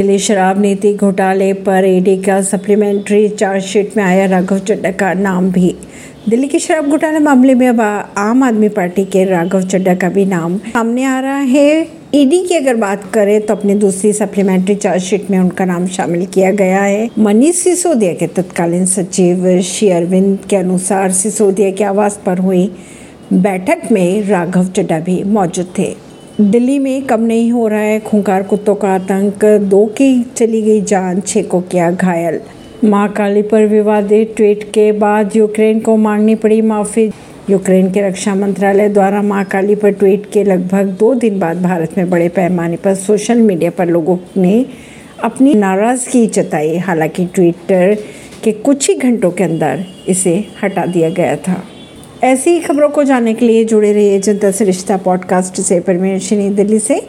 दिल्ली शराब नीति घोटाले पर ईडी का सप्लीमेंट्री चार्जशीट में आया राघव चड्डा का नाम भी। दिल्ली के शराब घोटाले मामले में अब आम आदमी पार्टी के राघव चड्डा का भी नाम सामने आ रहा है। ईडी की अगर बात करें तो अपनी दूसरी सप्लीमेंट्री चार्जशीट में उनका नाम शामिल किया गया है। मनीष सिसोदिया के तत्कालीन सचिव श्री अरविंद के अनुसार सिसोदिया के आवास पर हुई बैठक में राघव चड्डा भी मौजूद थे। दिल्ली में कम नहीं हो रहा है, खूंखार, कुत्तों का आतंक, दो की चली गई जान छः को किया घायल। महाकाली पर विवादित ट्वीट के बाद यूक्रेन को मांगनी पड़ी माफ़ी। यूक्रेन के रक्षा मंत्रालय द्वारा महाकाली पर ट्वीट के लगभग दो दिन बाद भारत में बड़े पैमाने पर सोशल मीडिया पर लोगों ने अपनी नाराज़गी जताई। हालाँकि ट्विटर के कुछ ही घंटों के अंदर इसे हटा दिया गया था। ऐसी ही खबरों को जानने के लिए जुड़े रहिए जनता से रिश्ता पॉडकास्ट से परमेश दिल्ली से।